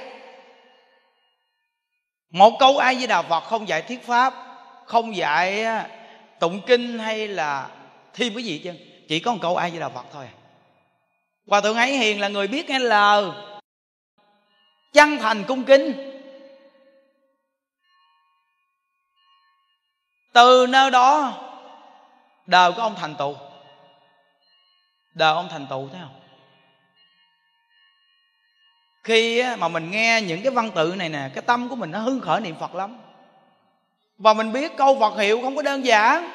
S1: một câu ai với đạo phật không dạy thuyết pháp, không dạy tụng kinh hay là thêm cái gì chứ. Chỉ có một câu ai với đạo phật thôi. Hòa thượng ấy hiền là người biết nghe lời chân thành cung kính. Từ nơi đó, đời của ông thành tựu. Đời ông thành tựu, thấy không? Khi mà mình nghe những cái văn tự này nè, cái tâm của mình nó hưng khởi niệm phật lắm. Và mình biết câu phật hiệu không có đơn giản.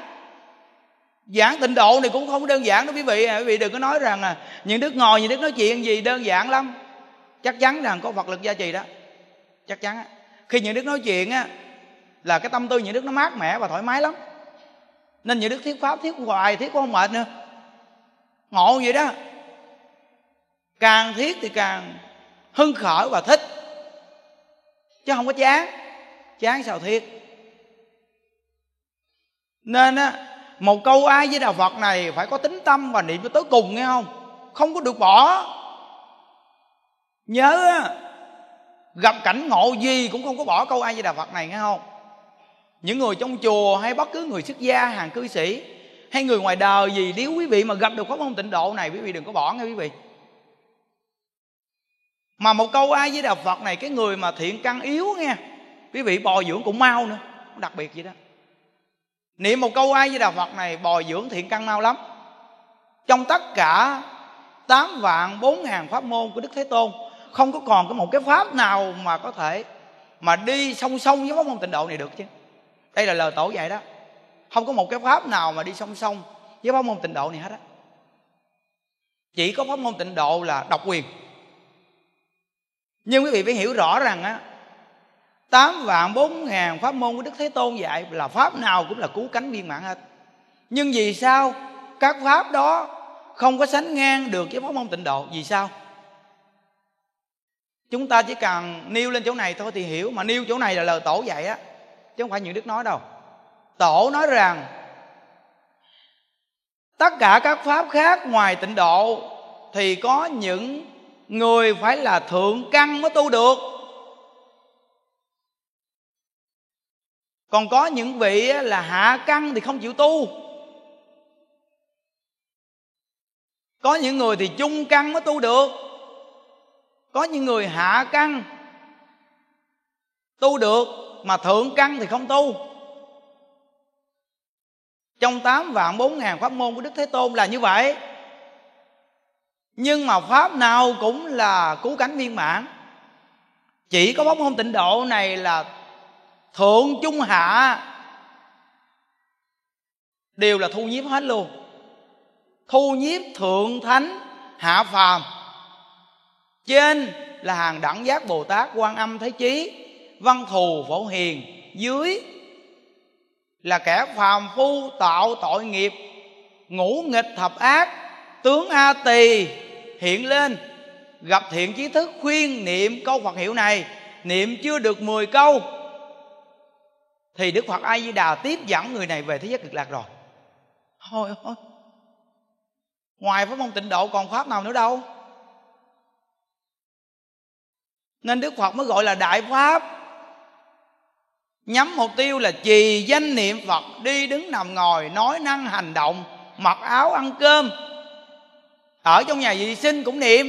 S1: Giảng tịnh độ này cũng không có đơn giản đó quý vị. À, quý vị đừng có nói rằng à những đức ngồi, những đức nói chuyện gì đơn giản lắm chắc chắn rằng có phật lực gia trì đó. Chắc chắn á. Khi những đức nói chuyện á, là cái tâm tư những đức nó mát mẻ và thoải mái lắm. Nên những đức thuyết pháp thuyết hoài thuyết cũng không mệt nữa. Ngộ vậy đó. Càng thiết thì càng hưng khởi và thích. Chứ không có chán. Chán sao thiết nên á, một câu ai với đạo phật này phải có tính tâm và niệm cho tới cùng, nghe không? Không có được bỏ nhớ gặp cảnh ngộ gì cũng không có bỏ câu ai với đà phật này, nghe không? Những người trong chùa hay bất cứ người xuất gia, hàng cư sĩ, hay người ngoài đời gì, nếu quý vị mà gặp được pháp môn tịnh độ này, quý vị đừng có bỏ nghe quý vị. Mà một câu ai với đạo phật này, cái người mà thiện căn yếu nghe, quý vị bồi dưỡng cũng mau nữa đặc biệt vậy đó. Niệm một câu ai với đạo phật này, bồi dưỡng thiện căn mau lắm. Trong tất cả tám vạn bốn ngàn pháp môn của đức thế tôn không có còn có một cái pháp nào mà có thể mà đi song song với pháp môn tịnh độ này được chứ. Đây là lời tổ dạy đó. Không có một cái pháp nào mà đi song song với pháp môn tịnh độ này hết á. Chỉ có pháp môn tịnh độ là độc quyền. Nhưng quý vị phải hiểu rõ rằng á, tám vạn bốn ngàn pháp môn của Đức Thế Tôn dạy là pháp nào cũng là cứu cánh viên mãn hết. Nhưng vì sao các pháp đó không có sánh ngang được với pháp môn tịnh độ? Vì sao? Chúng ta chỉ cần nêu lên chỗ này thôi thì hiểu, mà nêu chỗ này là lời tổ dạy á, chứ không phải những đức nói đâu. Tổ nói rằng, tất cả các pháp khác ngoài tịnh độ thì có những người phải là thượng căn mới tu được. Còn có những vị là hạ căn thì không chịu tu. Có những người thì trung căn mới tu được có những người hạ căn tu được mà thượng căn thì không tu. Trong tám vạn bốn ngàn pháp môn của đức thế tôn là như vậy. Nhưng mà pháp nào cũng là cứu cánh viên mãn. Chỉ có pháp môn tịnh độ này là thượng trung hạ đều là thu nhiếp hết luôn. Thu nhiếp thượng thánh, hạ phàm trên là hàng đẳng giác bồ tát quan âm thế chí, văn thù phổ hiền, dưới là kẻ phàm phu tạo tội nghiệp, ngũ nghịch thập ác, tướng a tỳ hiện lên, gặp thiện trí thức khuyên niệm câu phật hiệu này, niệm chưa được 10 câu, thì đức phật a di đà tiếp dẫn người này về thế giới cực lạc rồi. Thôi thôi. Ngoài pháp môn tịnh độ còn pháp nào nữa đâu? Nên đức phật mới gọi là đại pháp. Nhắm mục tiêu là trì danh niệm phật, đi đứng nằm ngồi, nói năng hành động, mặc áo ăn cơm. Ở trong nhà vệ sinh cũng niệm.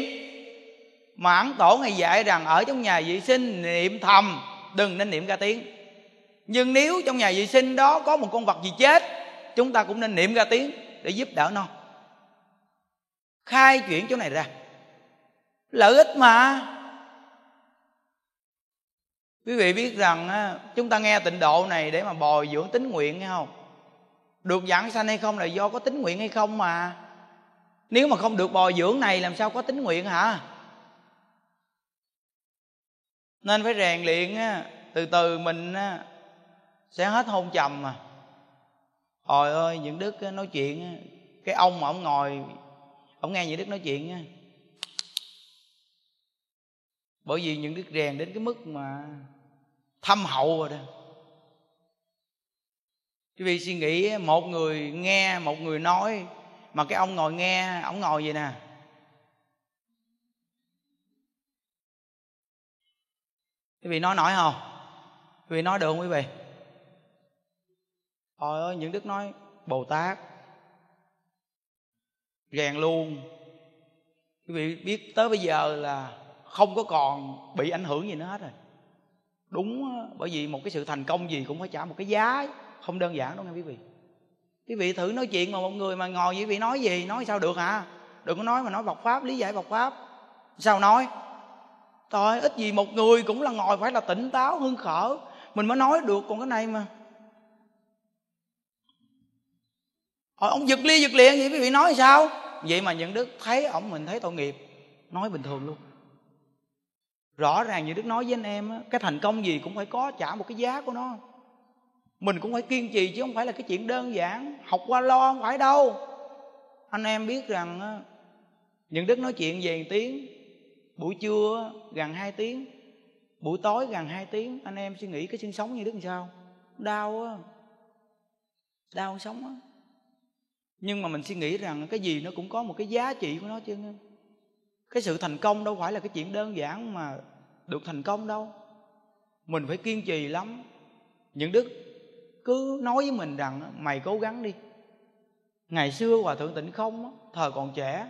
S1: Mà ấn tổ ngày dạy rằng ở trong nhà vệ sinh niệm thầm, đừng nên niệm ra tiếng. Nhưng nếu trong nhà vệ sinh đó có một con vật gì chết, chúng ta cũng nên niệm ra tiếng để giúp đỡ nó. Khai chuyển chỗ này ra. Lợi ích mà quý vị biết rằng chúng ta nghe tịnh độ này để mà bồi dưỡng tính nguyện hay không? Được giảng sanh hay không là do có tính nguyện hay không mà. Nếu mà không được bồi dưỡng này làm sao có tính nguyện hả? Nên phải rèn luyện từ từ mình sẽ hết hôn trầm mà. Trời ơi, những đức nói chuyện Cái ông mà ông ngồi, Ông nghe những đức nói chuyện Bởi vì những đức rèn đến cái mức mà Thâm hậu rồi đó. Quý vị suy nghĩ, một người nghe, Một người nói, Mà cái ông ngồi nghe, Ông ngồi vậy nè. Quý vị nói nổi không? Quý vị nói được không quý vị? Trời ơi, những đức nói, Bồ Tát. Rèn luôn. Quý vị biết tới bây giờ là Không có còn bị ảnh hưởng gì nữa hết rồi. Đúng bởi vì một cái sự thành công gì cũng phải trả một cái giá Không đơn giản đâu nghe quý vị. Quý vị thử nói chuyện mà một người mà ngồi quý vị nói gì? Nói sao được hả? Đừng có nói mà nói bọc Pháp, lý giải bọc Pháp. Sao nói? Thôi ít gì một người cũng là ngồi phải là tỉnh táo, hưng khở Mình mới nói được còn cái này mà. Hồi ông giật ly giật liền vậy quý vị nói sao? Vậy mà những đức thấy ông mình thấy tội nghiệp. Nói bình thường luôn. Rõ ràng như Đức nói với anh em Cái thành công gì cũng phải có trả một cái giá của nó. Mình cũng phải kiên trì Chứ không phải là cái chuyện đơn giản. Học qua lo không phải đâu. Anh em biết rằng Những Đức nói chuyện về tiếng, Buổi trưa gần 2 tiếng, Buổi tối gần 2 tiếng, Anh em suy nghĩ cái xương sống như Đức làm sao? Đau á. Đau sống á. Nhưng mà mình suy nghĩ rằng cái gì nó cũng có một cái giá trị của nó chứ cái sự thành công đâu phải là cái chuyện đơn giản mà được thành công đâu. Mình phải kiên trì lắm. Những đức cứ nói với mình rằng, mày cố gắng đi. Ngày xưa hòa thượng tịnh không thời còn trẻ,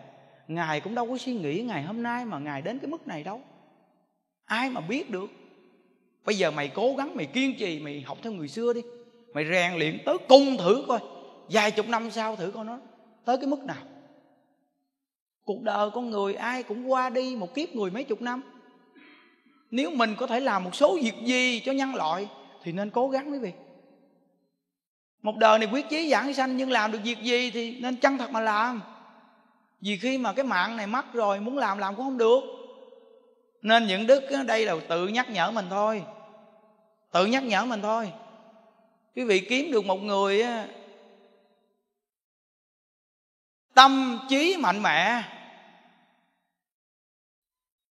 S1: ngài cũng đâu có suy nghĩ ngày hôm nay mà ngài đến cái mức này đâu. Ai mà biết được? Bây giờ mày cố gắng, mày kiên trì, mày học theo người xưa đi. Mày rèn luyện tới cung thử coi. Vài chục năm sau thử coi nó tới cái mức nào cuộc đời con người ai cũng qua đi một kiếp người mấy chục năm. Nếu mình có thể làm một số việc gì cho nhân loại thì nên cố gắng quý vị. Một đời này quyết chí giảng sanh nhưng làm được việc gì thì nên chân thật mà làm. Vì khi mà cái mạng này mất rồi, muốn làm làm cũng không được. Nên những đức đây là tự nhắc nhở mình thôi. Tự nhắc nhở mình thôi. Quý vị kiếm được một người tâm trí mạnh mẽ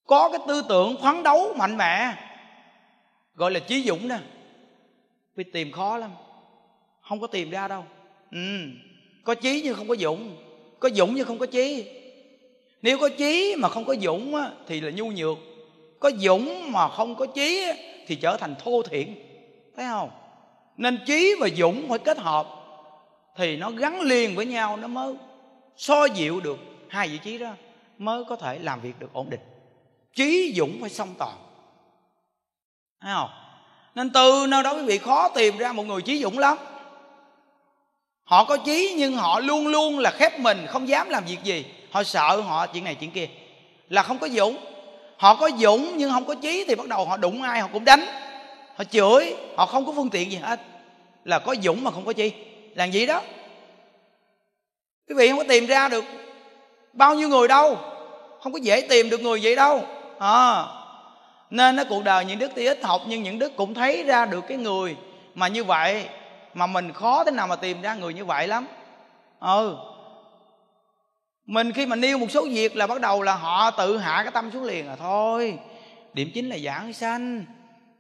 S1: có cái tư tưởng phấn đấu mạnh mẽ gọi là trí dũng nè vì tìm khó lắm không có tìm ra đâu. Ừ. có trí nhưng không có dũng có dũng nhưng không có trí. Nếu có trí mà không có dũng á, thì là nhu nhược. Có dũng mà không có trí á, thì trở thành thô thiển. Thấy không? Nên trí và dũng phải kết hợp thì nó gắn liền với nhau nó mới so dịu được hai vị trí đó mới có thể làm việc được ổn định trí dũng phải song toàn. Thấy không? Nên từ nơi đó quý vị khó tìm ra một người trí dũng lắm. Họ có trí nhưng họ luôn luôn là khép mình, không dám làm việc gì. Họ sợ họ chuyện này chuyện kia. Là không có dũng. Họ có dũng nhưng không có trí thì bắt đầu họ đụng ai họ cũng đánh. Họ chửi, họ không có phương tiện gì hết. Là có dũng mà không có chi làm gì đó. Quý vị không có tìm ra được bao nhiêu người đâu. Không có dễ tìm được người vậy đâu à, nên nó cuộc đời những đức thì ít học nhưng những đức cũng thấy ra được cái người mà như vậy mà mình khó thế nào mà tìm ra người như vậy lắm. Ừ. Mình khi mà nêu một số việc là bắt đầu là họ tự hạ cái tâm xuống liền là thôi. Điểm chính là giảng sanh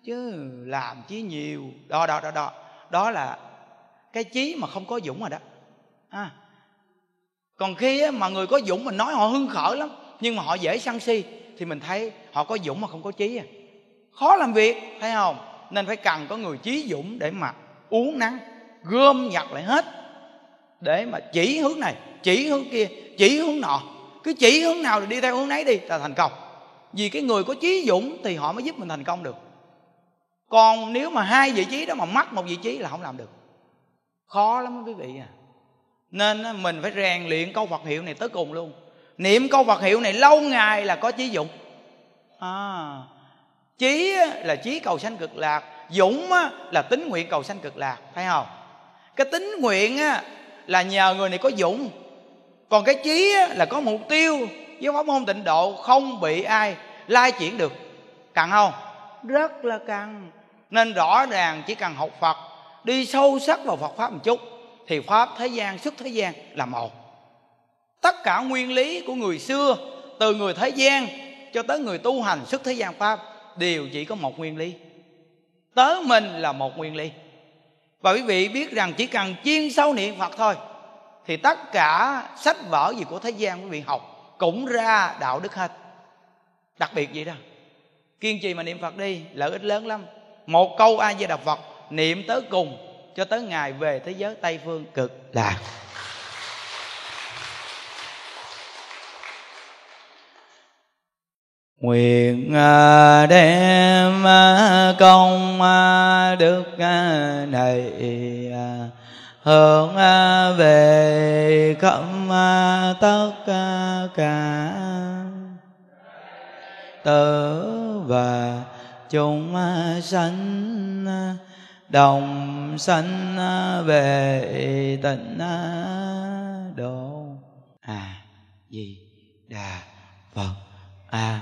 S1: chứ làm chí nhiều. Đó đó đó đó. Đó là cái chí mà không có dũng rồi đó. À. còn khi mà người có dũng mình nói họ hưng khởi lắm nhưng mà họ dễ sân si thì mình thấy họ có dũng mà không có chí à. Khó làm việc, thấy không? Nên phải cần có người chí dũng để mà uống nắng, gom nhặt lại hết. Để mà chỉ hướng này, chỉ hướng kia, chỉ hướng nọ. Cứ chỉ hướng nào thì đi theo hướng nấy đi là thành công. Vì cái người có chí dũng thì họ mới giúp mình thành công được. Còn nếu mà hai vị trí đó mà mắc một vị trí là không làm được. Khó lắm quý vị à. Nên mình phải rèn luyện câu Phật hiệu này tới cùng luôn niệm câu Phật hiệu này lâu ngày là có chí dũng à, chí là chí cầu sanh cực lạc dũng là tính nguyện cầu sanh cực lạc thấy không? Cái tính nguyện là nhờ người này có dũng còn cái chí là có mục tiêu với pháp môn tịnh độ không bị ai lai chuyển được. Cần không? Rất là cần. Nên rõ ràng chỉ cần học phật đi sâu sắc vào phật pháp một chút thì pháp thế gian xuất thế gian là một tất cả nguyên lý của người xưa, từ người thế gian cho tới người tu hành xuất thế gian pháp, đều chỉ có một nguyên lý. Tới mình là một nguyên lý. Và quý vị biết rằng chỉ cần chuyên sâu niệm phật thôi, thì tất cả sách vở gì của thế gian quý vị học cũng ra đạo đức hết. Đặc biệt vậy đó. Kiên trì mà niệm phật đi, lợi ích lớn lắm. Một câu a di đà phật, niệm tới cùng cho tới ngày về thế giới tây phương cực lạc. Nguyện à, đem à, công à, đức này hướng về khắp tất cả tử và chúng sanh đồng sanh về tịnh độ. À di đà phật. A